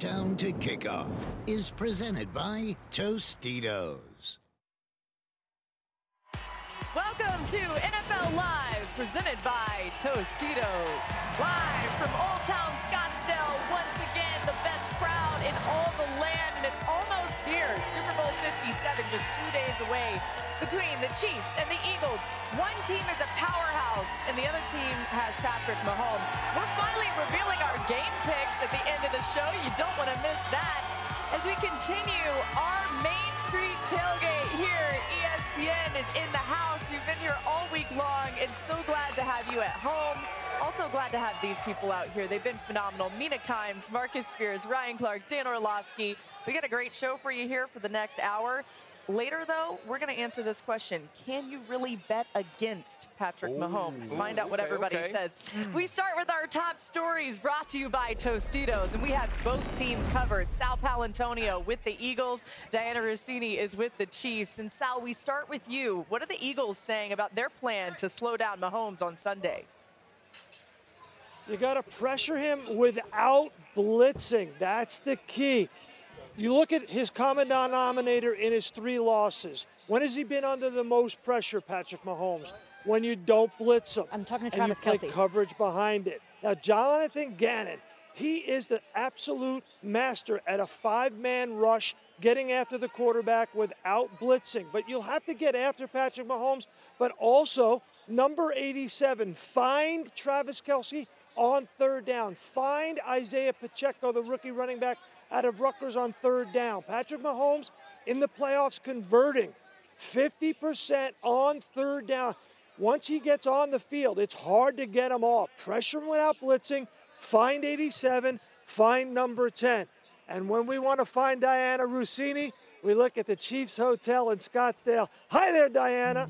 Down to Kickoff is presented by Tostitos. Welcome to NFL Live, presented by Tostitos. Live from Old Town Scottsdale, once again, the best crowd in all the land, and it's almost here. Super Bowl 57, just two days away between the Chiefs and the Eagles. One team is a powerhouse, and the other team has Patrick Mahomes. We're finally revealing our game picks at the end of the show. You don't want to miss that. As we continue our Main Street tailgate here, ESPN is in the house. You've been here all week long, and so glad to have you at home. Also glad to have these people out here. They've been phenomenal. Mina Kimes, Marcus Spears, Ryan Clark, Dan Orlovsky. We got a great show for you here for the next hour. Later, though, we're going to answer this question. Can you really bet against Patrick Mahomes? Find out what okay, everybody okay. says. We start with our top stories brought to you by Tostitos, and we have both teams covered. Sal Paolantonio with the Eagles. Dianna Russini is with the Chiefs. And Sal, we start with you. What are the Eagles saying about their plan to slow down Mahomes on Sunday? You got to pressure him without blitzing. That's the key. You look at his common denominator in his three losses. When has he been under the most pressure, Patrick Mahomes? When you don't blitz him. I'm talking to and you Travis play coverage behind it. Now, Jonathan Gannon, he is the absolute master at a five-man rush, getting after the quarterback without blitzing. But you'll have to get after Patrick Mahomes. But also, number 87, find Travis Kelce on third down. Find Isaiah Pacheco, the rookie running back out of Rutgers on third down. Patrick Mahomes in the playoffs converting 50% on third down. Once he gets on the field, it's hard to get him off. Pressure without blitzing. Find 87. Find number 10. And when we want to find Dianna Russini, we look at the Chiefs Hotel in Scottsdale. Hi there, Dianna.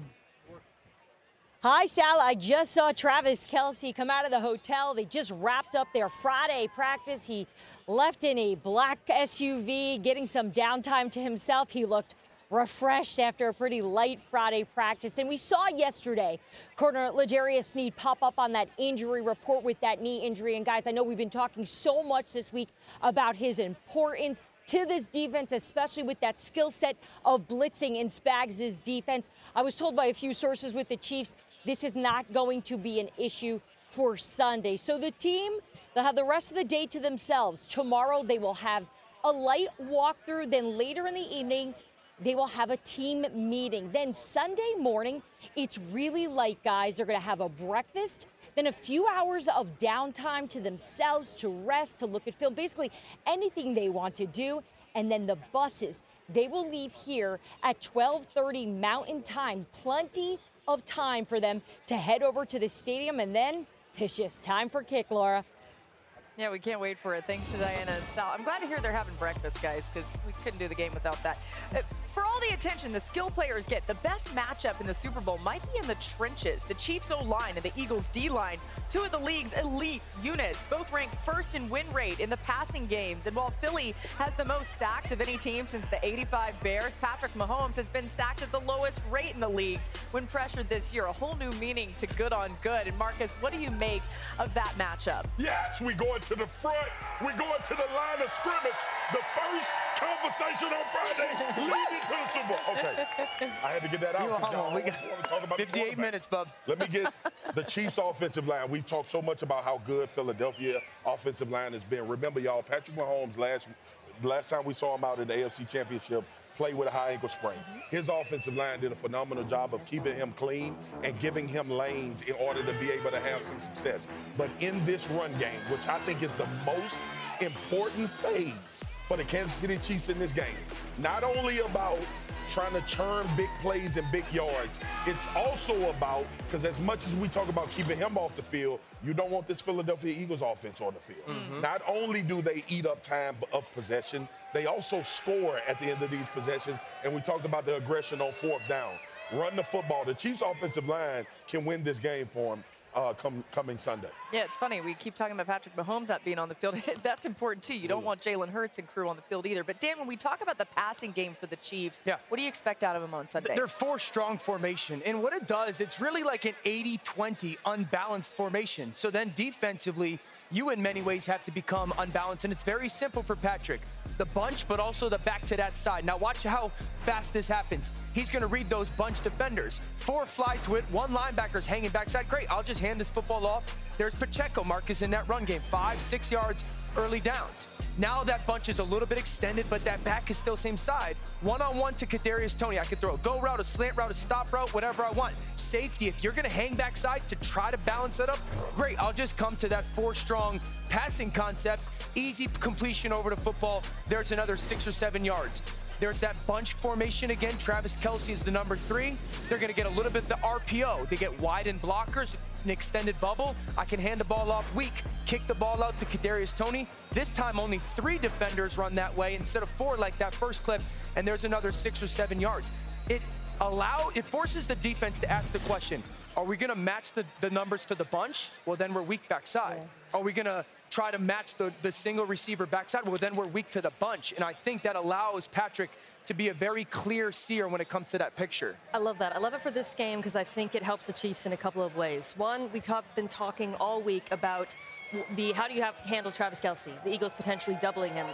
Hi, Sal. I just saw Travis Kelce come out of the hotel. They just wrapped up their Friday practice. He left in a black SUV, getting some downtime to himself. He looked refreshed after a pretty light Friday practice. And we saw yesterday corner L'Jarius Sneed pop up on that injury report with that knee injury. And guys, I know we've been talking so much this week about his importance to this defense, especially with that skill set of blitzing in Spags' defense. I was told by a few sources with the Chiefs this is not going to be an issue for Sunday. So the team, they'll have the rest of the day to themselves. Tomorrow they will have a light walkthrough, then later in the evening, they will have a team meeting. Then Sunday morning, it's really light, guys. They're going to have a breakfast, a few hours of downtime to themselves to rest, to look at film, basically anything they want to do. And then the buses, they will leave here at 12:30 Mountain Time. Plenty of time for them to head over to the stadium, and then it's just time for kick, Laura. Yeah, we can't wait for it. Thanks to Dianna and Sal. I'm glad to hear they're having breakfast, guys, because we couldn't do the game without that. Uh, For all the attention the skill players get, the best matchup in the Super Bowl might be in the trenches. The Chiefs O line and the Eagles D line, two of the league's elite units, both ranked first in win rate in the passing games. And while Philly has the most sacks of any team since the 85 Bears, Patrick Mahomes has been sacked at the lowest rate in the league when pressured this year. A whole new meaning to good on good. And Marcus, what do you make of that matchup? Yes, we going to the front. We going to the line of scrimmage. The first conversation on Friday leading to the Super Bowl. Okay, I had to get that out. You 'cause y'all. We got wanna talk about 58 minutes, bub. Let me get the Chiefs' offensive line. We've talked so much about how good Philadelphia offensive line has been. Remember, y'all, Patrick Mahomes last last time we saw him out in the AFC Championship play with a high ankle sprain. Mm-hmm. His offensive line did a phenomenal job of keeping him clean and giving him lanes in order to be able to have some success. But in this run game, which I think is the most important phase for the Kansas City Chiefs in this game, not only about trying to churn big plays and big yards. It's also about, because as much as we talk about keeping him off the field, you don't want this Philadelphia Eagles offense on the field. Mm-hmm. Not only do they eat up time of possession, they also score at the end of these possessions. And we talked about the aggression on fourth down. Run the football. The Chiefs' offensive line can win this game for them uh, come, coming Sunday. Yeah, it's funny. We keep talking about Patrick Mahomes not being on the field. That's important too. You don't want Jalen Hurts and crew on the field either. But Dan, when we talk about the passing game for the Chiefs, yeah. what do you expect out of them on Sunday? They're four strong formation. And what it does, it's really like an 80-20 unbalanced formation. So then defensively, you in many ways have to become unbalanced. And it's very simple for Patrick the bunch, but also the back to that side. Now watch how fast this happens. He's going to read those bunch defenders. Four fly to it, one linebacker's hanging backside. Great, I'll just hand this football off. There's Pacheco, Marcus, in that run game. Five, six yards, early downs. Now that bunch is a little bit extended, but that back is still same side. One-on-one to Kadarius Toney. I could throw a go route, a slant route, a stop route, whatever I want. Safety, if you're going to hang backside to try to balance it up, great. I'll just come to that four-strong passing concept. Easy completion over to football. There's another six or seven yards. There's that bunch formation again. Travis Kelce is the number three. They're going to get a little bit the RPO. They get wide and blockers, an extended bubble. I can hand the ball off weak, kick the ball out to Kadarius Toney. This time only three defenders run that way instead of four like that first clip, and there's another six or seven yards. It allow it forces the defense to ask the question: Are we going to match the, the numbers to the bunch? Well, then we're weak backside. Are we going to try to match the, the single receiver backside, well, then we're weak to the bunch. And I think that allows Patrick to be a very clear seer when it comes to that picture. I love that. I love it for this game because I think it helps the Chiefs in a couple of ways. One, we've been talking all week about the how do you have handle Travis Kelce, the Eagles potentially doubling him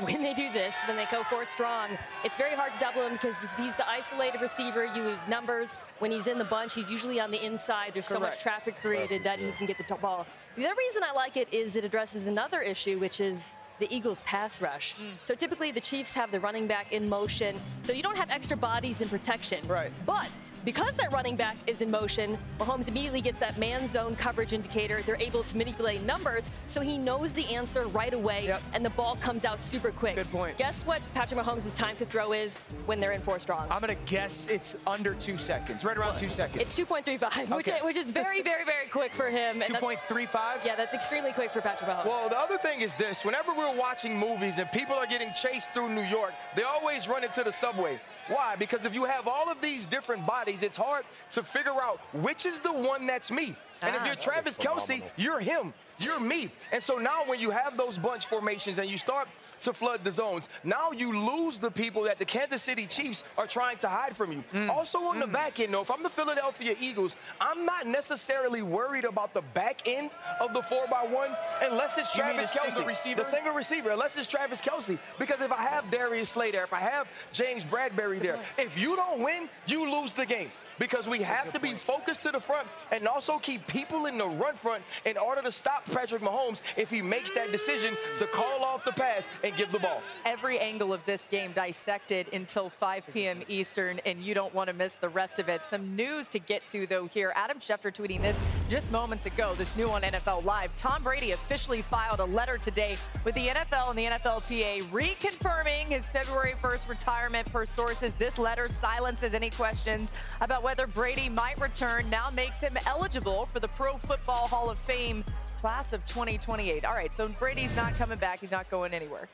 when they do this, when they go four strong, it's very hard to double him because he's the isolated receiver. You lose numbers. When he's in the bunch, he's usually on the inside. There's Correct. so much traffic created that he can get the ball. The other reason I like it is it addresses another issue, which is the Eagles' pass rush. Mm. So typically the Chiefs have the running back in motion, so you don't have extra bodies in protection. Right. But because that running back is in motion, Mahomes immediately gets that man zone coverage indicator. They're able to manipulate numbers, so he knows the answer right away, yep. and the ball comes out super quick. Good point. Guess what Patrick Mahomes' time to throw is when they're in four strong? I'm going to guess it's under two seconds, right around two seconds. It's 2.35, okay. which, is, which is very, very, very quick for him. 2.35? Yeah, that's extremely quick for Patrick Mahomes. Well, the other thing is this. Whenever we're watching movies and people are getting chased through New York, they always run into the subway. Why? Because if you have all of these different bodies, it's hard to figure out which is the one that's me. And if ah. you're Travis Kelce, you're him. You're me. And so now when you have those bunch formations and you start to flood the zones, now you lose the people that the Kansas City Chiefs are trying to hide from you. Mm. Also on mm. the back end, though, if I'm the Philadelphia Eagles, I'm not necessarily worried about the back end of the 4x1 unless it's Travis. Single receiver? The single receiver, unless it's Travis Kelce. Because if I have Darius Slater, if I have James Bradberry there, if you don't win, you lose the game because we have to be focused to the front and also keep people in the run front in order to stop Patrick Mahomes if he makes that decision to call off the pass and give the ball. Every angle of this game dissected until 5 p.m. Eastern, and you don't want to miss the rest of it. Some news to get to, though, here. Adam Schefter tweeting this just moments ago, this new on NFL Live. Tom Brady officially filed a letter today with the NFL and the NFLPA reconfirming his February 1st retirement per sources. This letter silences any questions about whether Brady might return now makes him eligible for the Pro Football Hall of Fame class of 2028. All right, so Brady's not coming back. He's not going anywhere.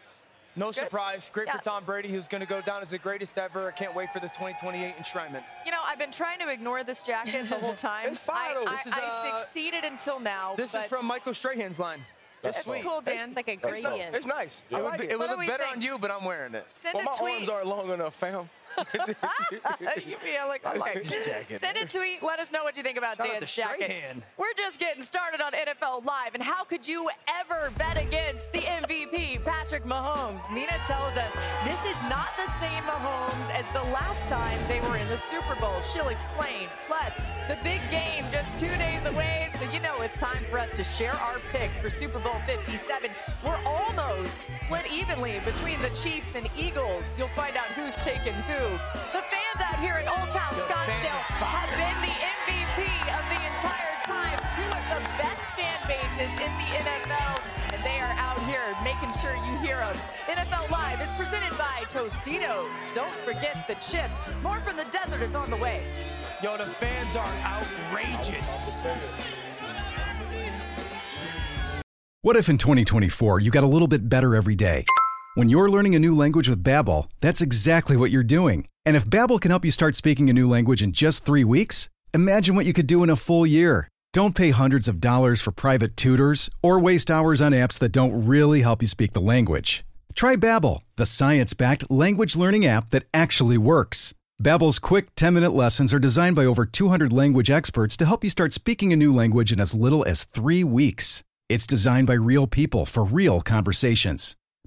No Good. surprise. Great yeah. for Tom Brady, who's going to go down as the greatest ever. I can't wait for the 2028 enshrinement. You know, I've been trying to ignore this jacket the whole time. it's fine. I, I, is, uh, I, succeeded until now. This is from Michael Strahan's line. That's sweet. cool, Dan. It's like a gradient. It's nice. Yeah. It would, like it. it would look better think? on you, but I'm wearing it. Send well, my tweet. arms aren't long enough, fam. you feel like, okay. like Send a tweet. Let us know what you think about Shout Dan's jacket. Hand. We're just getting started on NFL Live. And how could you ever bet against the MVP, Patrick Mahomes? Mina tells us this is not the same Mahomes as the last time they were in the Super Bowl. She'll explain. Plus, the big game just two days away. So you know it's time for us to share our picks for Super Bowl 57. We're almost split evenly between the Chiefs and Eagles. You'll find out who's taking who the fans out here in Old Town Scottsdale have been the MVP of the entire time. Two of the best fan bases in the NFL, and they are out here making sure you hear them. NFL Live is presented by Tostitos. Don't forget the chips. More from the desert is on the way. Yo, the fans are outrageous. What if in 2024 you got a little bit better every day? When you're learning a new language with Babbel, that's exactly what you're doing. And if Babbel can help you start speaking a new language in just 3 weeks, imagine what you could do in a full year. Don't pay hundreds of dollars for private tutors or waste hours on apps that don't really help you speak the language. Try Babbel, the science-backed language learning app that actually works. Babbel's quick 10-minute lessons are designed by over 200 language experts to help you start speaking a new language in as little as 3 weeks. It's designed by real people for real conversations.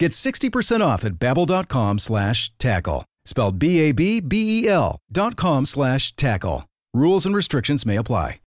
Get 60% off at babbel.com slash tackle. Spelled B-A-B-B-E-L dot com slash tackle. Rules and restrictions may apply.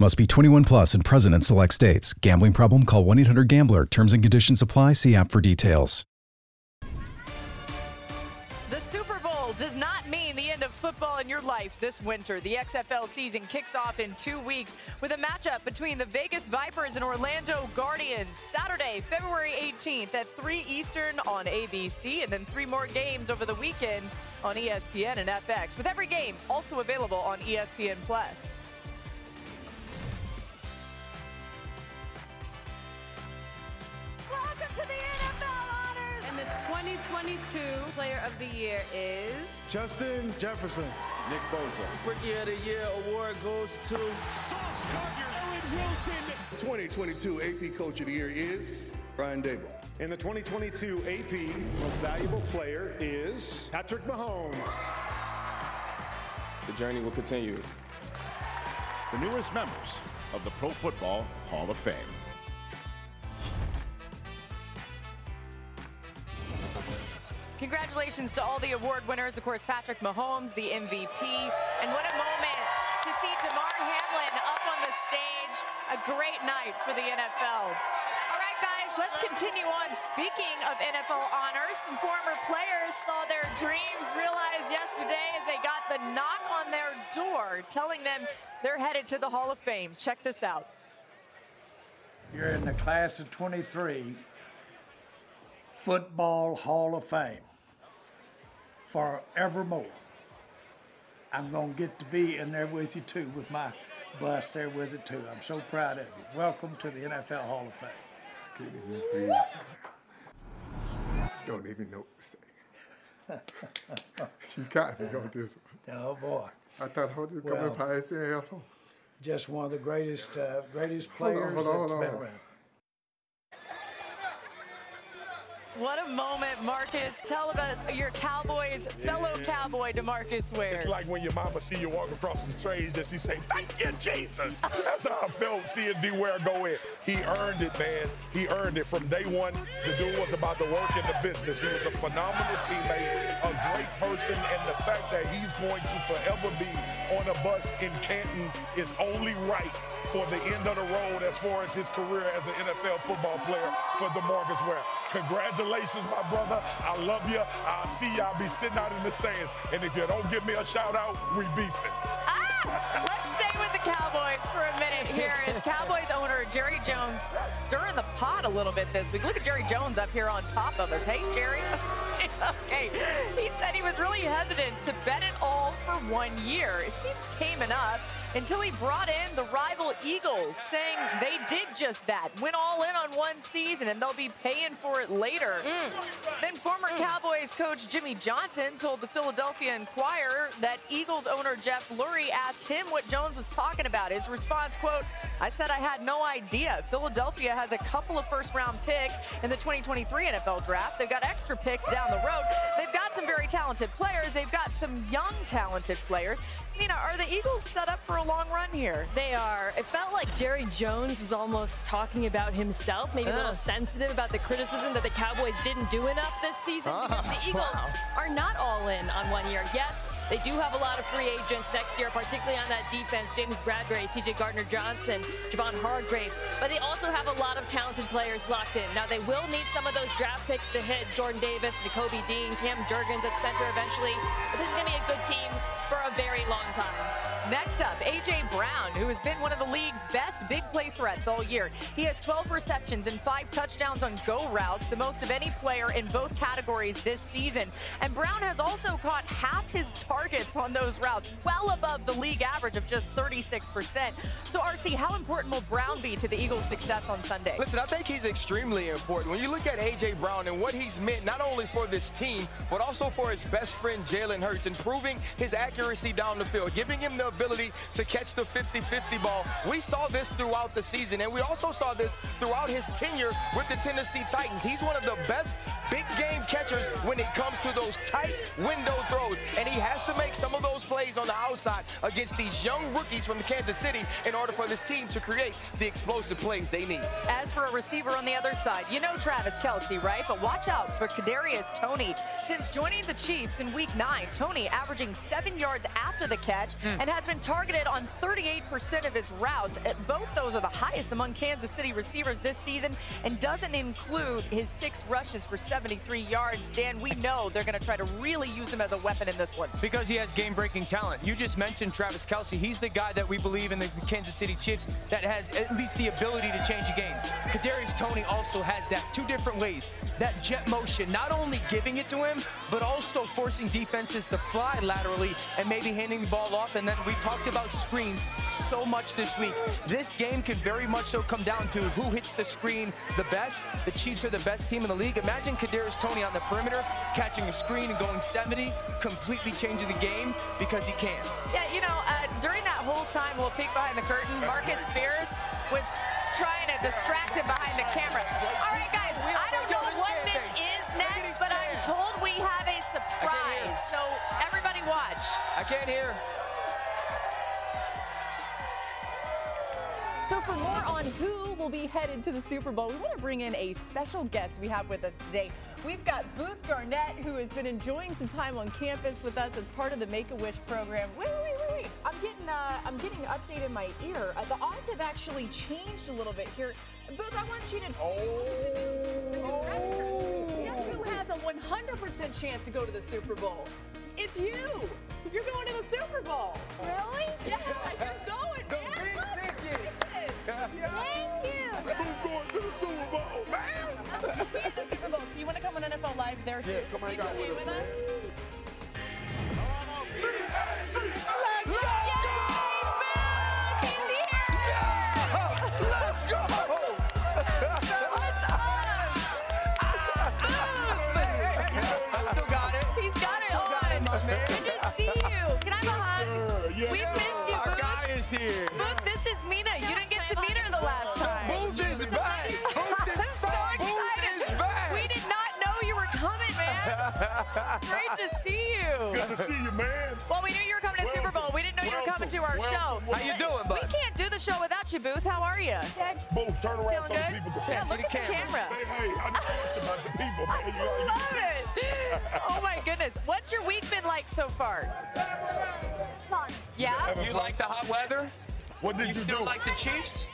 Must be 21 plus and present in select states. Gambling problem? Call 1-800-GAMBLER. Terms and conditions apply. See app for details. The Super Bowl does not mean the end of football in your life this winter. The XFL season kicks off in two weeks with a matchup between the Vegas Vipers and Orlando Guardians. Saturday, February 18th at 3 Eastern on ABC, and then three more games over the weekend on ESPN and FX, with every game also available on ESPN Plus. 2022 Player of the Year is Justin Jefferson. Nick Bosa. Rookie of the Year award goes to Sauce Gardner. Aaron Wilson. 2022 AP Coach of the Year is Brian Daboll. And the 2022 AP Most Valuable Player is Patrick Mahomes. The journey will continue. The newest members of the Pro Football Hall of Fame. Congratulations to all the award winners. Of course, Patrick Mahomes, the MVP. And what a moment to see Damar Hamlin up on the stage. A great night for the NFL. All right, guys, let's continue on. Speaking of NFL honors, some former players saw their dreams realized yesterday as they got the knock on their door telling them they're headed to the Hall of Fame. Check this out. You're in the class of 23 Football Hall of Fame forevermore. I'm going to get to be in there with you too, with my bus there with it too. I'm so proud of you. Welcome to the NFL Hall of Fame. Breathe. Don't even know what to say. you got me on this one. Oh boy. I thought I was just Well, coming by and saying hello. Just one of the greatest, uh, greatest Hold on, players hold on, that's hold been on. around. What a moment, Marcus. Tell about your Cowboys, fellow Cowboy, Demarcus Ware. It's like when your mama see you walk across the stage and she say, thank you, Jesus. That's how I felt seeing D Ware go in. He earned it, man. He earned it from day one. The dude was about to work in the business. He was a phenomenal teammate, a great person, and the fact that he's going to forever be on a bus in Canton is only right for the end of the road as far as his career as an NFL football player for DeMarcus Ware. Congratulations, my brother. I love you. I'll see you. I'll be sitting out in the stands. And if you don't give me a shout out, we beefing. Ah, Cowboys for a minute here is Cowboys owner Jerry Jones stirring the pot a little bit this week. Look at Jerry Jones up here on top of us. Hey, Jerry. okay. He said he was really hesitant to bet it all for one year. It seems tame enough. until he brought in the rival Eagles, saying they did just that. Went all in on one season and they'll be paying for it later. Mm. Then former mm. Cowboys coach Jimmy Johnson told the Philadelphia Inquirer that Eagles owner Jeff Lurie asked him what Jones was talking about. His response, quote, I said I had no idea. Philadelphia has a couple of first round picks in the 2023 NFL draft. They've got extra picks down the road. They've got some very talented players. They've got some young talented players. Mina, are the Eagles set up for a long run here? They are. It felt like Jerry Jones was almost talking about himself, maybe a little sensitive about the criticism that the Cowboys didn't do enough this season ah, because the Eagles wow. are not all in on one year. Yes, they do have a lot of free agents next year, particularly on that defense. James Bradberry, CJ Gardner Johnson, Javon Hargrave. But they also have a lot of talented players locked in. Now, they will need some of those draft picks to hit Jordan Davis, Nakobe Dean, Cam Jurgens at center eventually. But this is going to be a good team for a very long time. Next up, A.J. Brown, who has been one of the league's best big play threats all year. He has 12 receptions and five touchdowns on go routes, the most of any player in both categories this season. And Brown has also caught half his targets on those routes, well above the league average of just 36%. So, RC, how important will Brown be to the Eagles' success on Sunday? Listen, I think he's extremely important. When you look at A.J. Brown and what he's meant not only for this team, but also for his best friend Jalen Hurts, improving his accuracy down the field, giving him the ability to catch the 50-50 ball. We saw this throughout the season, and we also saw this throughout his tenure with the Tennessee Titans. He's one of the best big game catchers when it comes to those tight window throws, and he has to make some of those plays on the outside against these young rookies from Kansas City in order for this team to create the explosive plays they need. As for a receiver on the other side, you know Travis Kelce, right? But watch out for Kadarius Toney. Since joining the Chiefs in Week 9, Toney averaging seven yards after the catch hmm. and has been targeted on 38% of his routes. Uh, Both those are the highest among Kansas City receivers this season and doesn't include his six rushes for 73 yards. Dan, we know they're going to try to really use him as a weapon in this one. Because he has game-breaking talent. You just mentioned Travis Kelce. He's the guy that we believe in the Kansas City Chiefs that has at least the ability to change a game. Kadarius Toney also has that two different ways. That jet motion, not only giving it to him, but also forcing defenses to fly laterally and maybe handing the ball off. And then we talked about screens so much this week. This game can very much so come down to who hits the screen the best. The Chiefs are the best team in the league. Imagine Kadarius Toney on the perimeter catching a screen and going 70, completely changing the game because he can. Yeah, you know, uh, during that whole time, we'll peek behind the curtain, Marcus Spears was trying to distract him behind the camera. All right, guys, I don't know what this is next, but I'm told we have a surprise. So everybody watch. I can't hear. So for more on who will be headed to the Super Bowl, we want to bring in a special guest we have with us today. We've got Booth Garnett, who has been enjoying some time on campus with us as part of the Make-A-Wish program. Wait, wait, wait, wait, wait. I'm getting, uh, I'm getting an update in my ear. Uh, the odds have actually changed a little bit here. Booth, I want you to take at the new record. Guess who has a 100% chance to go to the Super Bowl? It's you. You're going to the Super Bowl. Really? Yeah, you're going, man. Thank you. I'm going to the Super Bowl, man. Be at the Super Bowl. So you want to come on NFL Live there too? Yeah, come on you down okay with with us. us? Let's go! He's here! Let's go! What's up? I still got it. He's got it on. Good to see you. Can I have a hug? Yes, We've sir. missed you, Our Booth. guy is here. Booth, this is Mina. You didn't get to meet her the last time. Booth is back. Booth is I'm so back. Booth is back. We did not know you were coming, man. Great to see you. Good to see you, man. Well, we knew you were coming to Super Bowl. We didn't know you were coming to our show. How you doing, booth? We can't do the show without you, Booth. How are you? Booth, turn around Feeling so the good? people can see. Yeah, see look the at the camera. camera. Say hey. I just talked about the people, man. You know, Love it. Oh my goodness. What's your week been like so far? Fun. Yeah? You like the hot weather? What did You you, still do? like the Chiefs?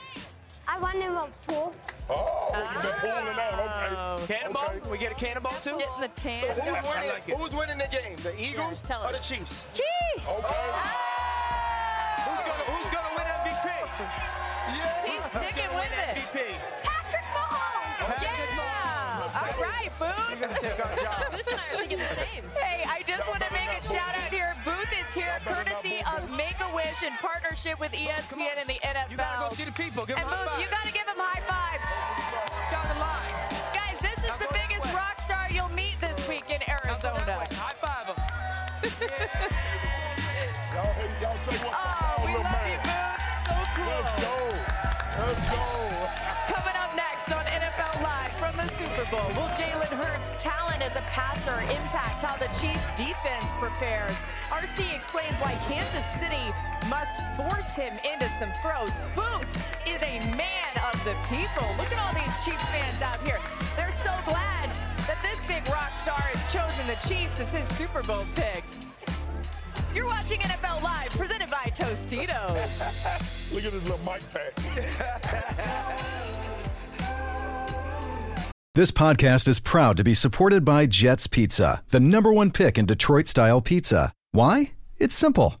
I went in a pool. Oh, you've been pulling out. Oh, okay. Cannonball? Okay. We get a cannonball too? Get in the So who's winning? like. Who's winning the game? The Eagles tell or the Chiefs? Chiefs? Jeez. Okay. Who's gonna Who's gonna win MVP? Yeah. He's sticking with it. MVP. Patrick Mahomes. Yeah. All right, Booth. We're gonna take our job. Booth and I are thinking the same. Hey, I just want to make a shout out here. Wish mission partnership with ESPN and the NFL. You gotta go see the people. Give and them high Booth, you five. gotta give them high five. Down the line. Guys, this is the biggest rock star you'll meet this week in Arizona. High five them. Y'all, hey, y'all say what? Oh, we love man. you, Booth. So cool. Let's go. Let's go. Coming up next on NFL Live from the Super Bowl, will Jalen Hurts' talent as a passer impact how the Chiefs' defense prepares? RC explains why Kansas City must force him into some throws. Booth is a man of the people. Look at all these Chiefs fans out here. They're so glad that this big rock star has chosen the Chiefs as his Super Bowl pick. You're watching NFL Live, presented by Tostitos. Look at this little mic pack. This podcast is proud to be supported by Jets Pizza, the number one pick in Detroit style pizza. Why? It's simple.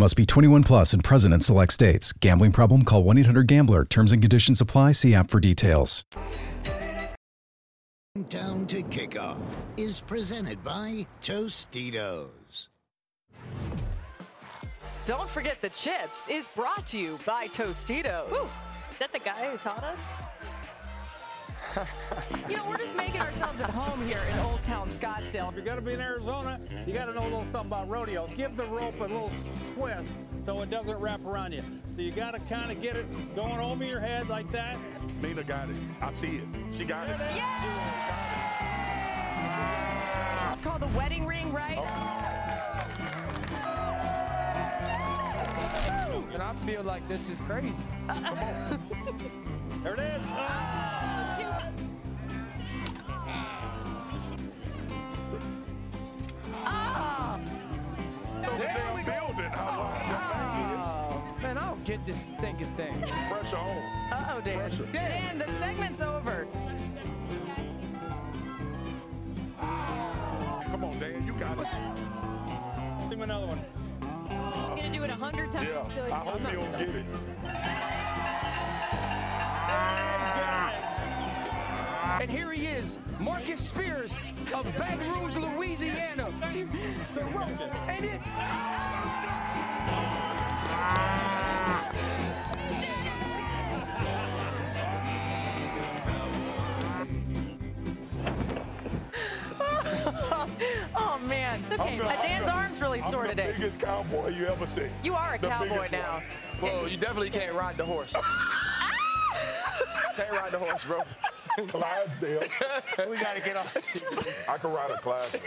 Must be 21 plus and present in select states. Gambling problem? Call 1 800 Gambler. Terms and conditions apply. See app for details. Down to kickoff is presented by Tostitos. Don't forget the chips is brought to you by Tostitos. Is that the guy who taught us? You know, we're just making ourselves at home here in Old Town Scottsdale. If you're gonna be in Arizona, you gotta know a little something about rodeo. Give the rope a little twist so it doesn't wrap around you. So you gotta kind of get it going over your head like that. Mina got it. I see it. She got it. Yeah! It's called the wedding ring, right? And I feel like this is crazy. There it is. Ah! So the damn building, how wide Oh, man, I don't get this stinking thing. that thing is. Pressure on. Uh-oh, Dan. Pressure. Dan, the segment's over. Come on, Dan, you got it. Give him another one. He's gonna do it a hundred times Yeah, until he I hope he don't get it. And here he is, Marcus Spears of Baton Rouge, Louisiana. The rope, and it's oh, man. It's okay. I'm the- Dan's I'm the- arm's really I'm sore the today. biggest cowboy you ever seen. You are a The cowboy biggest now. one. Well, you definitely can't ride the horse. can't ride the horse, bro. Clydesdale. we gotta get off. I can ride a Clydesdale.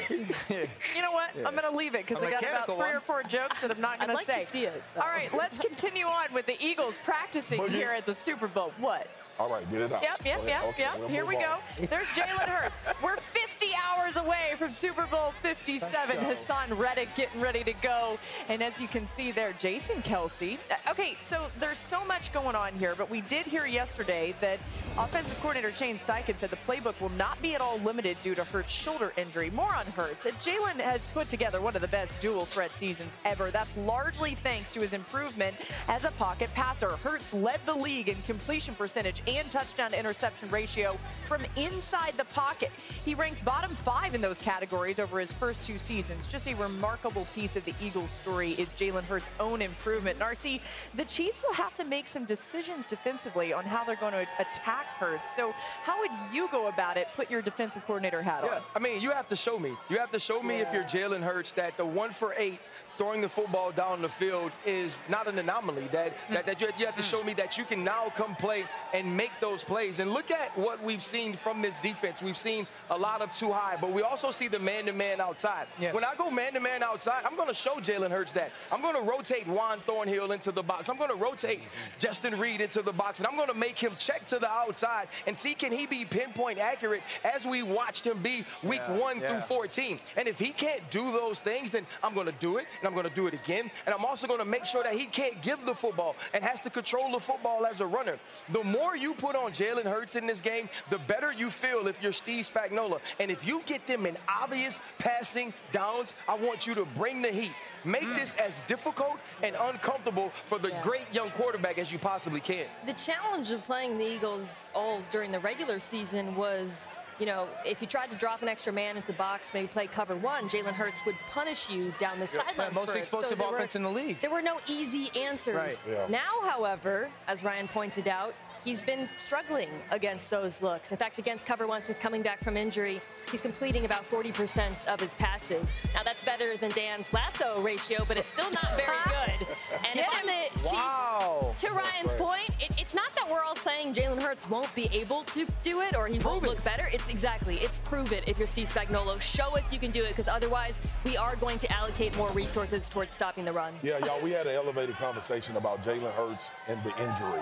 You know what? I'm going to leave it because A I got about three one. or four jokes that I'm not I'd going like say. to see it. All right, let's continue on with the Eagles practicing Boogie. here at the Super Bowl. What? All right, get it out. Yep, yep, yep. Okay, yep. we'll Here we go. There's Jalen Hurts. We're 50 hours away from Super Bowl 57. Haason Reddick getting ready to go. And as you can see there, Jason Kelce. Uh, Okay, so there's so much going on here, but we did hear yesterday that offensive coordinator Shane Steichen said the playbook will not be at all limited due to Hurts' shoulder injury. More on Hurts. Jalen has put together one of the best dual threat seasons ever. That's largely thanks to his improvement as a pocket passer. Hurts led the league in completion percentage and touchdown to interception ratio from inside the pocket. He ranked bottom five in those categories over his first two seasons. Just a remarkable piece of the Eagles' story is Jalen Hurts' own improvement. RC, the Chiefs will have to make some decisions defensively on how they're going to attack Hurts. So, how would you go about it? Put your defensive coordinator hat Yeah, on. I mean, you have to show me. You have to show me if you're Jalen Hurts that the one for eight throwing the football down the field is not an anomaly. That, that, that you, you have to mm. show me that you can now come play and make those plays. And look at what we've seen from this defense. We've seen a lot of too high, but we also see the man-to-man outside. Yes. When I go man-to-man outside, I'm going to show Jalen Hurts that. I'm going to rotate Juan Thornhill into the box. I'm going to rotate Justin Reid into the box, and I'm going to make him check to the outside and see can he be pinpoint accurate as we watched him be week Yeah, one yeah. through 14. And if he can't do those things, then I'm going to do it, and I'm going to do it again. And I'm also going to make sure that he can't give the football and has to control the football as a runner. The more you put on Jalen Hurts in this game, the better you feel if you're Steve Spagnuolo. And if you get them in obvious passing downs, I want you to bring the heat. Make mm. this as difficult and uncomfortable for the Yeah. great young quarterback as you possibly can. The challenge of playing the Eagles all during the regular season was, you know, if you tried to drop an extra man into the box, maybe play cover one, Jalen Hurts would punish you down the Yeah, sideline. most for it. explosive were- offense in the league. There were no easy answers. Right. Yeah. Now, however, as Ryan pointed out, he's been struggling against those looks. In fact, against cover one since coming back from injury, he's completing about 40% of his passes. Now, that's better than Dan's lasso ratio, but it's still not very good. And if I'm the Chiefs, Wow. to Ryan's point, it, it's not that we're all saying Jalen Hurts won't be able to do it or he won't look better. It's exactly, it's prove it if you're Steve Spagnuolo. Show us you can do it because otherwise we are going to allocate more resources towards stopping the run. Yeah, y'all, we had an elevated conversation about Jalen Hurts and the injury.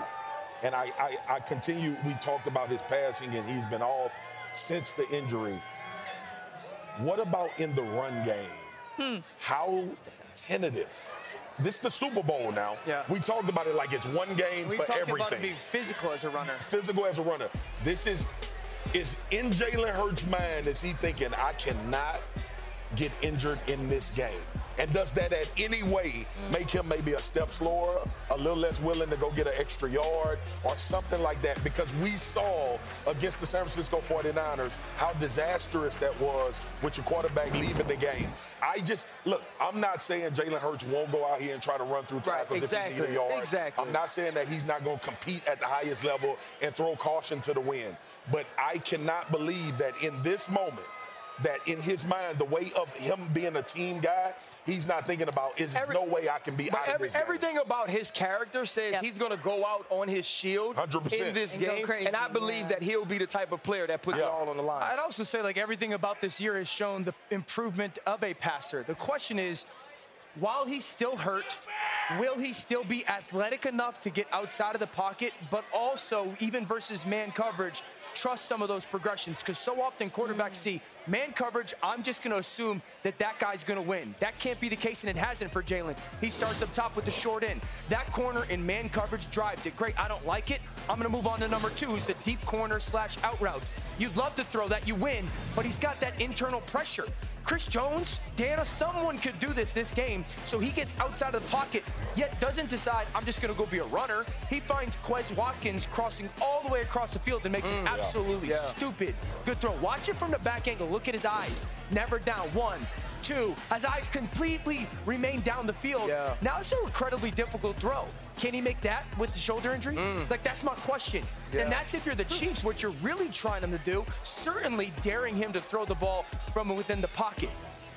And I, I, I continue, we talked about his passing and he's been off since the injury. What about in the run game? Hmm. How tentative? This is the Super Bowl now. Yeah. We talked about it like it's one game We've for talked everything. about being physical as a runner. physical as a runner. This is is in Jalen Hurts' mind. Is he thinking I cannot get injured in this game? And does that at any way make him maybe a step slower, a little less willing to go get an extra yard or something like that? Because we saw against the San Francisco 49ers how disastrous that was with your quarterback leaving the game. I just, look, I'm not saying Jalen Hurts won't go out here and try to run through tackles if he exactly, need a yard. exactly. I'm not saying that he's not going to compete at the highest level and throw caution to the wind. But I cannot believe that in this moment, that in his mind, the way of him being a team guy, he's not thinking about is there Every- no way I can be But out of this game. everything about his character says he's going to go out on his shield 100%. in this And game, crazy, and I believe yeah. that he'll be the type of player that puts it all on the line. I'd also say like everything about this year has shown the improvement of a passer. The question is, while he's still hurt, will he still be athletic enough to get outside of the pocket, but also even versus man coverage, trust some of those progressions? Because so often quarterbacks hmm. see man coverage. I'm just going to assume that that guy's going to win. That can't be the case, and it hasn't for Jalen. He starts up top with the short end. That corner in man coverage drives it. Great. I don't like it. I'm going to move on to number two, who's the deep corner slash out route. You'd love to throw that, you win, but he's got that internal pressure. Chris Jones, Dana, someone could do this this game. So he gets outside of the pocket, yet doesn't decide, I'm just going to go be a runner. He finds Quez Watkins crossing all the way across the field and makes it mm. absolutely Yeah. stupid. Good throw. Watch it from the back angle. Look at his eyes. Never down. One, two. His eyes completely remain down the field. Yeah. Now it's an incredibly difficult throw. Can he make that with the shoulder injury? Mm. Like, that's my question. Yeah. And that's if you're the Chiefs, what you're really trying him to do, certainly daring him to throw the ball from within the pocket.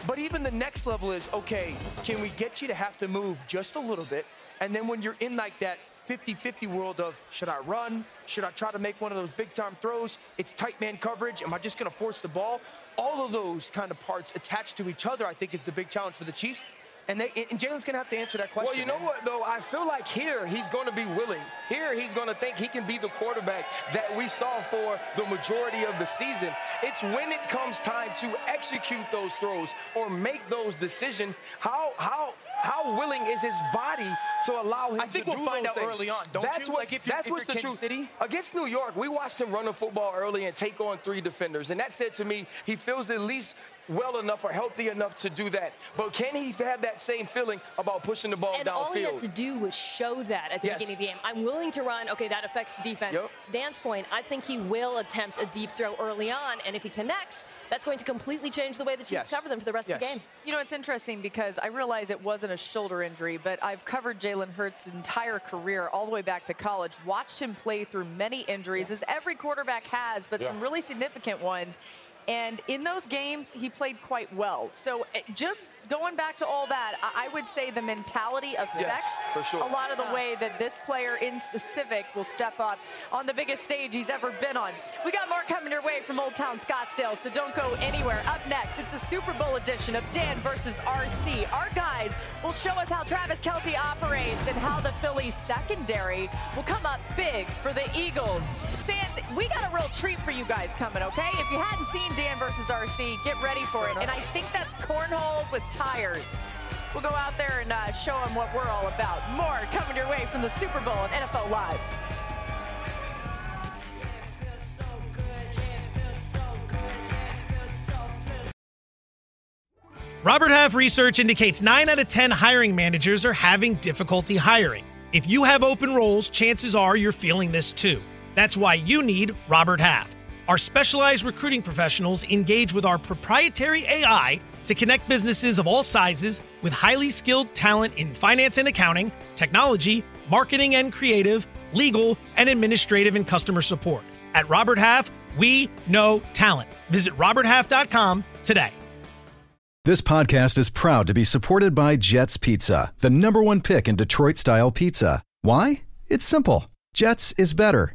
But even the next level is okay, can we get you to have to move just a little bit? And then when you're in like that 50 50 world of should I run? Should I try to make one of those big time throws? It's tight man coverage. Am I just going to force the ball? All of those kind of parts attached to each other, I think, is the big challenge for the Chiefs. And, they, and Jalen's going to have to answer that question. Well, you know man. what, though? I feel like here he's going to be willing. Here he's going to think he can be the quarterback that we saw for the majority of the season. It's when it comes time to execute those throws or make those decisions. How how how willing is his body to allow him to be a player? I think to we'll do find those out things? early on, don't that's you? What's, Like, if you're- that's if what's the Kansas truth. City? Against New York, we watched him run the football early and take on three defenders, and that said to me he feels at least well enough or healthy enough to do that. But can he have that same feeling about pushing the ball And all he had to do was show that at the Yes. beginning of the game. I'm willing to run. Okay, that affects the defense. Yep. To Dan's point, I think he will attempt a deep throw early on, and if he connects, that's going to completely change the way the Chiefs Yes. cover them for the rest of the game. You know, it's interesting because I realize it wasn't a shoulder injury, but I've covered Jalen Hurts' entire career all the way back to college, watched him play through many injuries, as every quarterback has, but Yeah. some really significant ones. And in those games, he played quite well. So eh, just going back to all that, I would say the mentality affects for sure. a lot of the way that this player in specific will step up on the biggest stage he's ever been on. We got more coming your way from Old Town Scottsdale, so don't go anywhere. Up next, it's a Super Bowl edition of Dan versus RC. Our guys will show us how Travis Kelce operates and how the Phillies secondary will come up big for the Eagles. Fans, we got a real treat for you guys coming, okay? If you hadn't seen Dan versus RC, get ready for it. And I think that's cornhole with tires. We'll go out there and uh, show them what we're all about. More coming your way from the Super Bowl and NFL Live. Robert Half research indicates 9 out of 10 hiring managers are having difficulty hiring. If you have open roles, chances are you're feeling this too. That's why you need Robert Half. Our specialized recruiting professionals engage with our proprietary AI to connect businesses of all sizes with highly skilled talent in finance and accounting, technology, marketing and creative, legal, and administrative and customer support. At Robert Half, we know talent. Visit RobertHalf.com today. This podcast is proud to be supported by Jets Pizza, the number one pick in Detroit style pizza. Why? It's simple. Jets is better.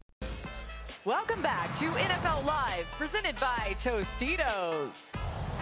Welcome back to NFL Live, presented by Tostitos.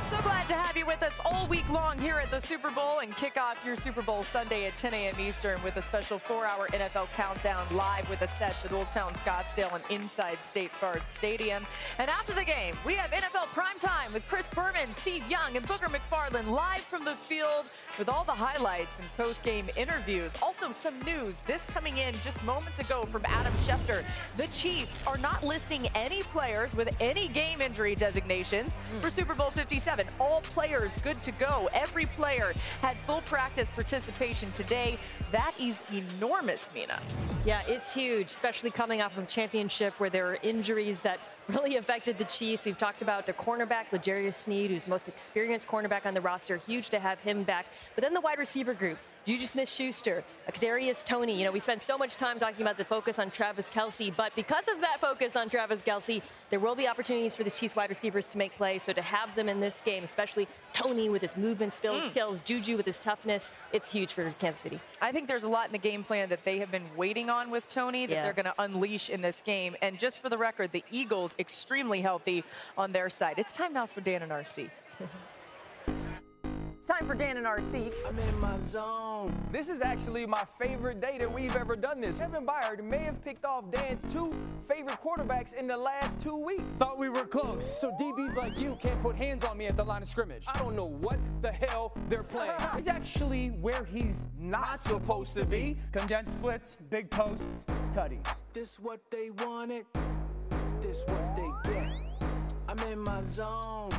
So glad to have you with us all week long here at the Super Bowl and kick off your Super Bowl Sunday at 10 a.m. Eastern with a special four-hour NFL countdown live with the sets at Old Town Scottsdale and inside State Farm Stadium. And after the game, we have NFL Primetime with Chris Berman, Steve Young, and Booger McFarland live from the field with all the highlights and post-game interviews. Also, some news. This coming in just moments ago from Adam Schefter. The Chiefs are not listing any players with any game injury designations for Super Bowl 57. And all players good to go. Every player had full practice participation today. That is enormous, Mina. Yeah, it's huge, especially coming off of a championship where there are injuries that really affected the Chiefs. We've talked about the cornerback, L'Jarius Sneed, who's the most experienced cornerback on the roster. Huge to have him back. But then the wide receiver group. Juju Smith-Schuster, Kadarius Toney. You know, we spent so much time talking about the focus on Travis Kelce, but because of that focus on Travis Kelce, there will be opportunities for the Chiefs wide receivers to make plays. So to have them in this game, especially Toney with his movement skills, Mm. skills Juju with his toughness, it's huge for Kansas City. I think there's a lot in the game plan that they have been waiting on with Toney that Yeah. they're going to unleash in this game. And just for the record, the Eagles extremely healthy on their side. It's time now for Dan and RC. it's time for Dan and RC. I'm in my zone. This is actually my favorite day that we've ever done this. Kevin Byard may have picked off Dan's two favorite quarterbacks in the last two weeks. Thought we were close, so DBs like you can't put hands on me at the line of scrimmage. I don't know what the hell they're playing. he's actually where he's not supposed to be. Condensed splits, big posts, tutties. This what they wanted. This what they get. I'm in my zone.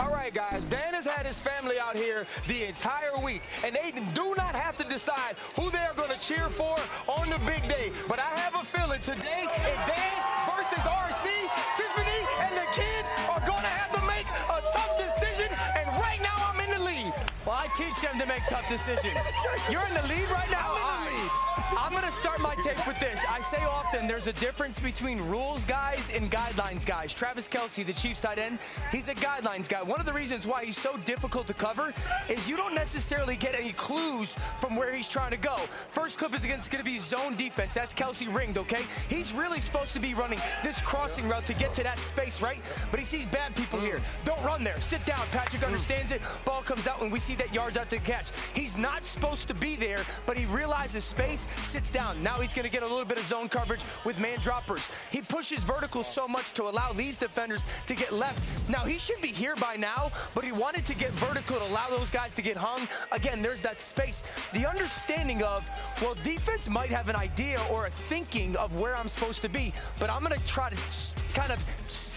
All right, guys, Dan has had his family out here the entire week, and they do not have to decide who they are going to cheer for on the big day. But I have a feeling today, if Dan versus RC, Tiffany, and the kids are going to have to make a tough decision, and right now I'm in the lead. Well, I teach them to make tough decisions. You're in the lead right now? I'm lead. I'm going to start my take with this. I say often there's a difference between rules guys and guidelines guys. Travis Kelce, the Chiefs tight end, he's a guidelines guy. One of the reasons why he's so difficult to cover is you don't necessarily get any clues from where he's trying to go. First clip is against going to be zone defense. That's Kelce ringed, okay? He's really supposed to be running this crossing route to get to that space, right? But he sees bad people here. Mm. Don't run there. Sit down. Patrick mm. understands it. Ball comes out and we see that yards out to catch. He's not supposed to be there, but he realizes space, sits down. Now he's going to get a little bit of zone coverage with man droppers. He pushes vertical so much to allow these defenders to get left. Now he should be here by now, but he wanted to get vertical to allow those guys to get hung. Again, there's that space. The understanding of, well, defense might have an idea or a thinking of where I'm supposed to be, but I'm going to try to kind of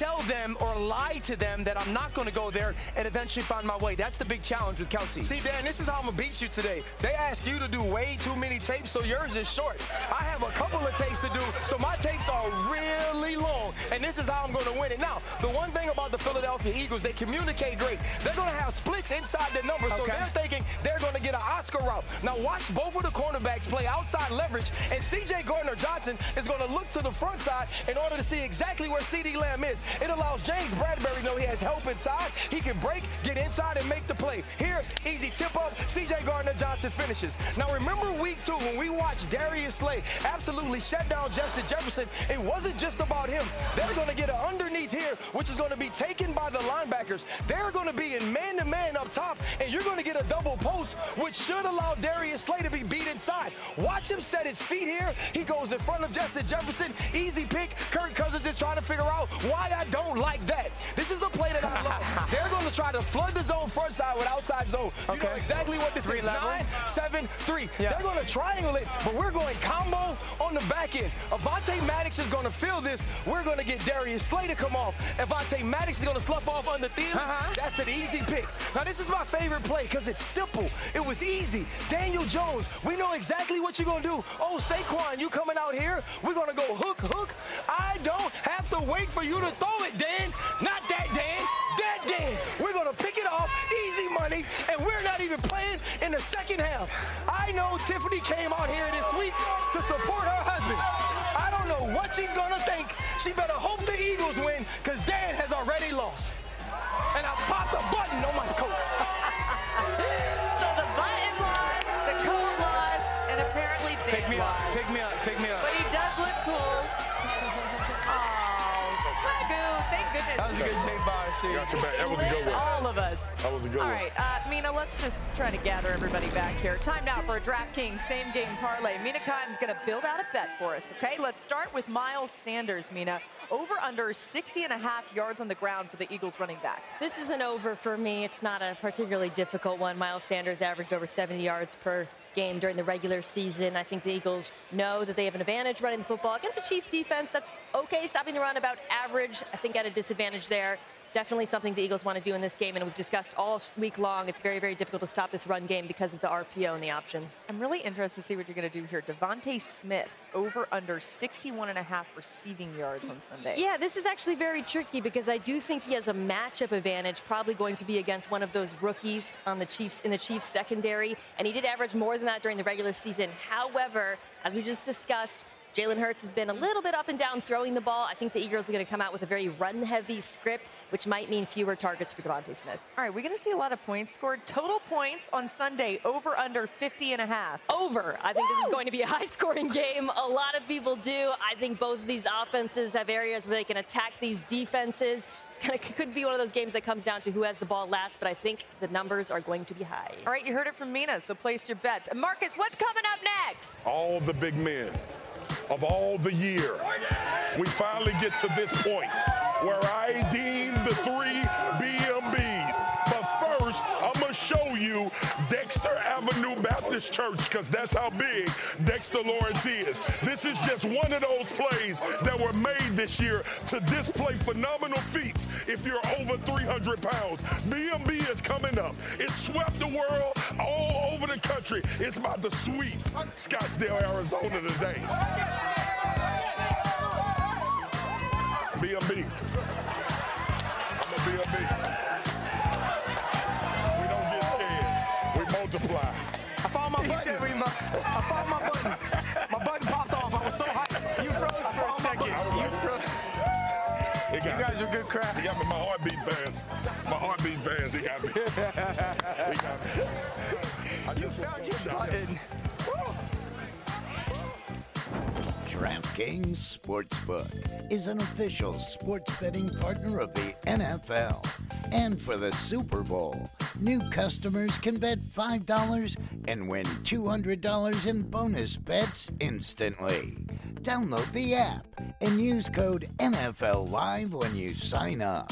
sell them or lie to them that I'm not going to go there and eventually find my way. That's the big challenge with Kelce. See, Dan, this is how I'm gonna beat you today. They ask you to do way too many tapes, so yours is short. I have a couple of tapes to do, so my tapes are really long, and this is how I'm gonna win it. Now, the one thing about the Philadelphia Eagles, they communicate great. They're gonna have splits inside the numbers, so they're thinking they're gonna get an Oscar route. Now, watch both of the cornerbacks play outside leverage, and CJ Gardner Johnson is gonna look to the front side in order to see exactly where CeeDee Lamb is. It allows James Bradberry to know he has help inside. He can break, get inside, and make the play. Here, easy tip up. CJ Gardner Johnson finishes. Now, remember week two when we watched Darius Slay absolutely shut down Justin Jefferson? It wasn't just about him. They're going to get an underneath here, which is going to be taken by the linebackers. They're going to be in man to man up top, and you're going to get a double post, which should allow Darius Slay to be beat inside. Watch him set his feet here. He goes in front of Justin Jefferson. Easy pick. Kirk Cousins is trying to figure out why I don't like that. This is a play that I love. They're going to try to flood the zone front side with outside zone. You know exactly what this Three is. level. Nine, seven, three. Yeah. They're going to triangle it, but we're going combo on the back end. Avonte Maddox is going to fill this. We're going to get Darius Slay to come off. Avonte Maddox is going to slough off on the field. Uh-huh. That's an easy pick. Now, this is my favorite play because it's simple. It was easy. Daniel Jones, we know exactly what you're going to do. Oh, Saquon, you coming out here? We're going to go hook, hook. I don't have to wait for you to throw it, Dan. Not that, Dan. That, Dan. We're going to pick it off, easy money, and we're not even playing in the second half. I know Tiffany came out here this week to support her husband. I don't know what she's going to think. She better hope the Eagles win because Dan has already lost. And I popped a button on my take Got your back. That was a good one. All of us. That was a good All one. right, uh, Mina, let's just try to gather everybody back here. Time now for a DraftKings same game parlay. Mina Kime's going to build out a bet for us, okay? Let's start with Miles Sanders, Mina. Over under 60 and a half yards on the ground for the Eagles running back. This is an over for me. It's not a particularly difficult one. Miles Sanders averaged over 70 yards per game during the regular season. I think the Eagles know that they have an advantage running the football against the Chiefs defense. That's okay, stopping the run about average. I think at a disadvantage there. Definitely something the Eagles want to do in this game, and we've discussed all week long. It's very, very difficult to stop this run game because of the RPO and the option. I'm really interested to see what you're going to do here. DeVonta Smith, over under 61 and a half receiving yards on Sunday. Yeah, this is actually very tricky because I do think he has a matchup advantage, probably going to be against one of those rookies on the Chiefs in the Chiefs secondary, and he did average more than that during the regular season. However, as we just discussed, Jalen Hurts has been a little bit up and down throwing the ball. I think the Eagles are going to come out with a very run-heavy script, which might mean fewer targets for DeVonta Smith. All right, we're going to see a lot of points scored. Total points on Sunday, over under 50 and a half. Over. I think this is going to be a high-scoring game. A lot of people do. I think both of these offenses have areas where they can attack these defenses. It's kind of could be one of those games that comes down to who has the ball last, but I think the numbers are going to be high. All right, you heard it from Mina, so place your bets. Marcus, what's coming up next? all the big men of all the year. We finally get to this point where I deem the three BMBs. Show you Dexter Avenue Baptist Church because that's how big Dexter Lawrence is. This is just one of those plays that were made this year to display phenomenal feats if you're over 300 pounds. BMB is coming up. It swept the world all over the country. It's about to sweep Scottsdale, Arizona today. BMB. I'm a BMB. Multiply. I found my button. I found my button. My button popped off. I was so hyped. You froze for a second. You froze. It got You guys me. are good crap. He got me. My heartbeat fans. My heartbeat fans. He got me. he got me. I just Found your to shout out. DraftKings Sportsbook is an official sports betting partner of the NFL. And for the Super Bowl, new customers can bet $5 and win $200 in bonus bets instantly. Download the app and use code NFL Live when you sign up.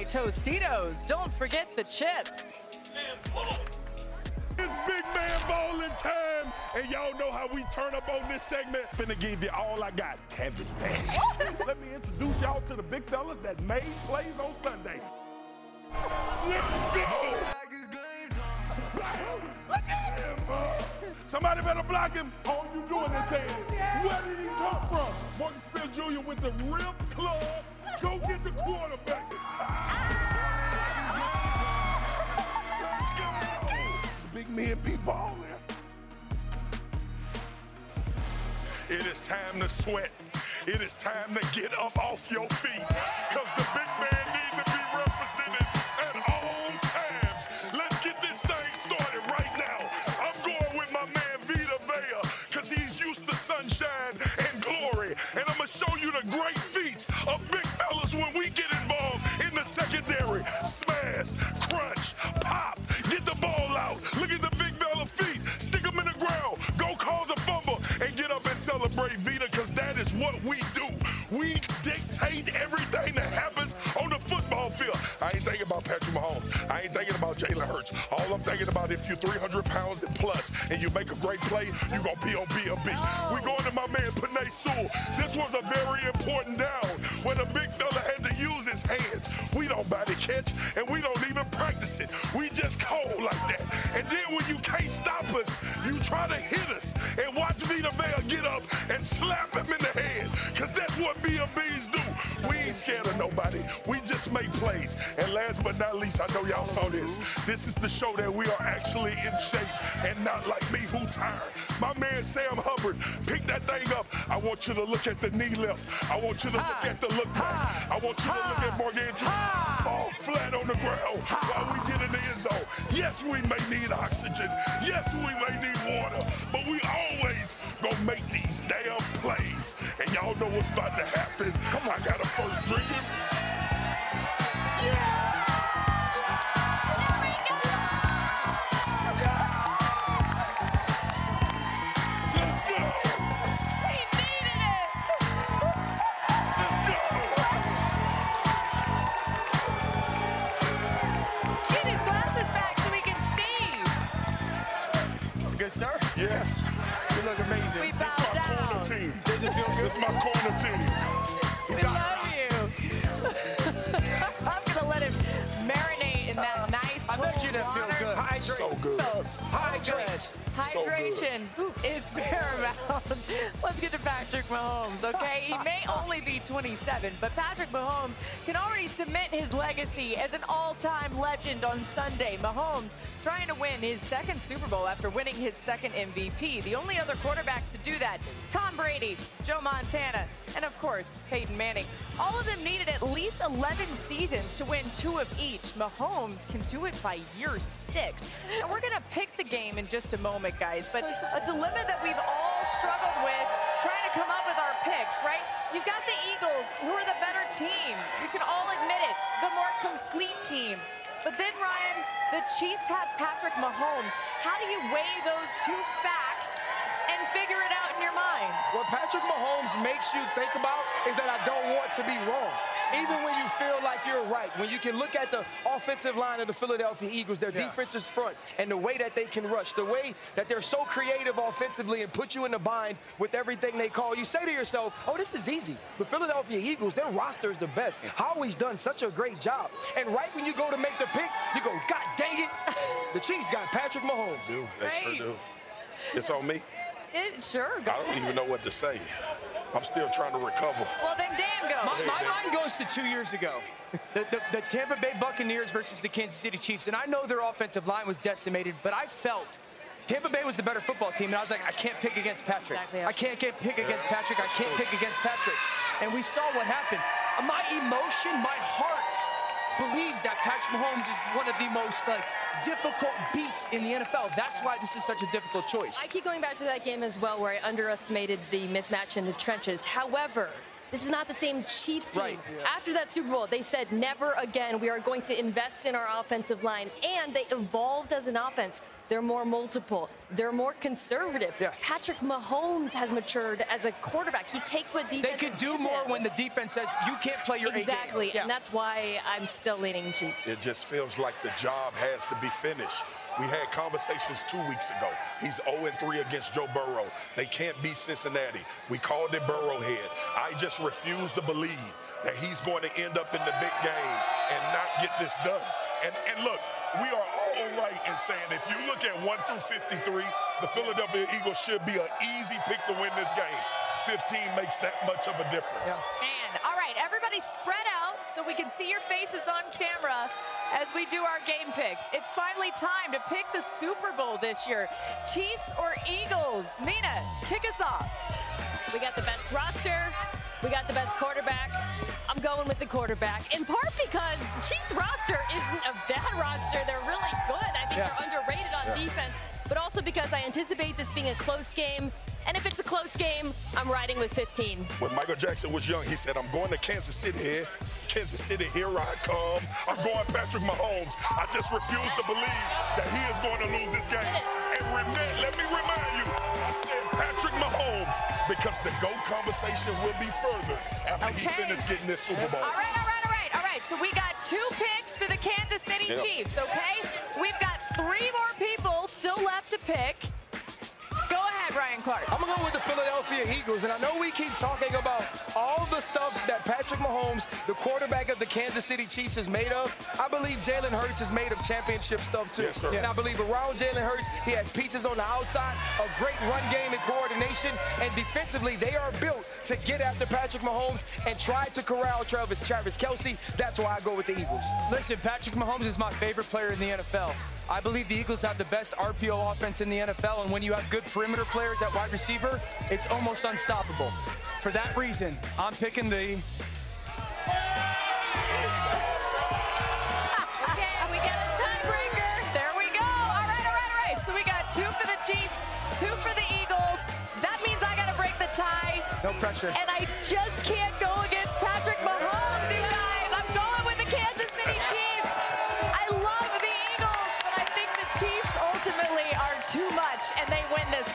By Tostitos. Don't forget the chips. It's big man bowling time, and y'all know how we turn up on this segment. Finna give you all I got, cabbage patch. Let me introduce y'all to the big fellas that made plays on Sunday. Let's go! Look at him! Somebody better block him. All you doing is saying, where did he come Jr. with the rip club. Go get the quarterback. Big men be balling. It is time to sweat. It is time to get up off your feet. Cause the big man what we do. We dictate everything that happens on the football field. I ain't thinking about Patrick Mahomes. I ain't thinking about Jalen Hurts. All I'm thinking about if you're 300 pounds and plus and you make a great play, you're gonna be on B.O.B. We oh. going to my man Penei Sewell. This was a very important down where the big fella had to use his hands. We don't body catch and we don't even practice it. We just cold like that. And then when you can't stop us, you try to hit us and watch what B.O.B.'s do. We ain't scared of We just make plays. And last but not least, I know y'all saw this. This is the show that we are actually in shape and not like me who tired. My man Sam Hubbard, pick that thing up. I want you to look at the knee lift. I want you to look at the look back. I want you to look at Morgan Andrews fall flat on the ground while we get in the end zone. Yes, we may need oxygen. Yes, we may need water. But we always gonna make these damn plays. And y'all know what's about to happen. Come on, I got a first drinker. My corner. We love you. I'm gonna let him marinate in that nice I bet you that feel good. Hydrate. So good. Hydrate. So good. Hydration is paramount. Let's get to Patrick Mahomes, okay? He may only be 27, but Patrick Mahomes can already cement his legacy as an all-time legend on Sunday. Mahomes trying to win his second Super Bowl after winning his second MVP. The only other quarterbacks to do that, Tom Brady, Joe Montana, and of course, Peyton Manning. All of them needed at least 11 seasons to win two of each. Mahomes can do it by year six. And we're going to pick the game in just a moment, guys. But a dilemma that we've all struggled with trying to come up with our picks, right? You've got the Eagles, who are the better team. We can all admit it, the more complete team. But then, Ryan, the Chiefs have Patrick Mahomes. How do you weigh those two facts and figure it out in your mind? What Patrick Mahomes makes you think about is that I don't want to be wrong. Even when you feel like you're right, when you can look at the offensive line of the Philadelphia Eagles, their Yeah. defensive front, and the way that they can rush, the way that they're so creative offensively and put you in the bind with everything they call, you say to yourself, oh, this is easy. The Philadelphia Eagles, their roster is the best. Howie's done such a great job. And right when you go to make the pick, you go, God dang it, the Chiefs got Patrick Mahomes. Do, they sure Right. do. It's on me. It, sure. I don't even know what to say. I'm still trying to recover. Well, then Dan go. My, my mind goes to two years ago. The, the, the Tampa Bay Buccaneers versus the Kansas City Chiefs. And I know their offensive line was decimated, but I felt Tampa Bay was the better football team. And I was like, I can't pick against Patrick. Exactly. I can't get pick against Patrick. I can't pick against Patrick. And we saw what happened. My emotion, my heart believes that Patrick Mahomes is one of the most like difficult beats in the NFL. That's why this is such a difficult choice. I keep going back to that game as well, where I underestimated the mismatch in the trenches. However, this is not the same Chiefs team. Right. After that Super Bowl, they said, never again. We are going to invest in our offensive line. And they evolved as an offense. They're more multiple. They're more conservative. Yeah. Patrick Mahomes has matured as a quarterback. He takes what defense. They could do more when the defense says you can't play your A game. Exactly. Yeah. And that's why I'm still leaning Chiefs. It just feels like the job has to be finished. We had conversations two weeks ago. He's 0-3 against Joe Burrow. They can't beat Cincinnati. We called it Burrowhead. I just refuse to believe that he's going to end up in the big game and not get this done. And, and look, we are all right in saying if you look at 1 through 53, the Philadelphia Eagles should be an easy pick to win this game. 15 makes that much of a difference. And all right, everybody spread out so we can see your faces on camera as we do our game picks. It's finally time to pick the Super Bowl this year. Chiefs or Eagles? Mina, kick us off. We got the best roster. We got the best quarterback. I'm going with the quarterback, in part because Chiefs roster isn't a bad roster. They're really good. I think Yeah. they're underrated on Yeah. defense, but also because I anticipate this being a close game. And if it's a close game, I'm riding with 15. When Michael Jackson was young, he said, I'm going to Kansas City here. Kansas City, here I come. I'm going Patrick Mahomes. I just refuse to believe that he is going to lose this game. And let me remind you, I said Patrick Mahomes because the GOAT conversation will be further after he Okay. finishes getting this Super Bowl. All right, all right, So we got two picks for the Kansas City. Chiefs, okay? We've got three more people still left to pick. Go ahead, Ryan Clark. I'm gonna go with the Philadelphia Eagles, and I know we keep talking about all the stuff that Patrick Mahomes, the quarterback of the Kansas City Chiefs, is made of. I believe Jalen Hurts is made of championship stuff too. Yes, sir. And I believe around Jalen Hurts, he has pieces on the outside, a great run game and coordination, and defensively, they are built to get after Patrick Mahomes and try to corral Travis Travis Kelce. That's why I go with the Eagles. Listen, Patrick Mahomes is my favorite player in the NFL. I believe the Eagles have the best RPO offense in the NFL, and when you have good perimeter players at wide receiver, it's almost unstoppable. For that reason, I'm picking the Okay, we got a tiebreaker. There we go. All right, all right, all right. So we got two for the Chiefs, two for the Eagles. That means I got to break the tie. no pressure. And I just can't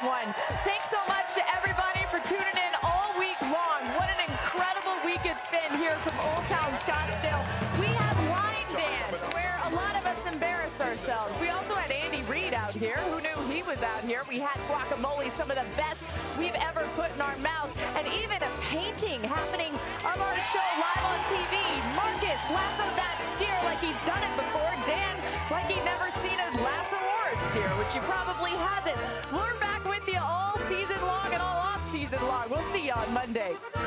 one. Thanks so much to everybody for tuning in all week long. What an incredible week it's been here from Old Town Scottsdale. We had line dance where a lot of us embarrassed ourselves. We also had Andy Reid out here. Who knew he was out here? We had guacamole, some of the best we've ever put in our mouths, and even a painting happening of our show live on TV. Marcus lassoed that steer like We're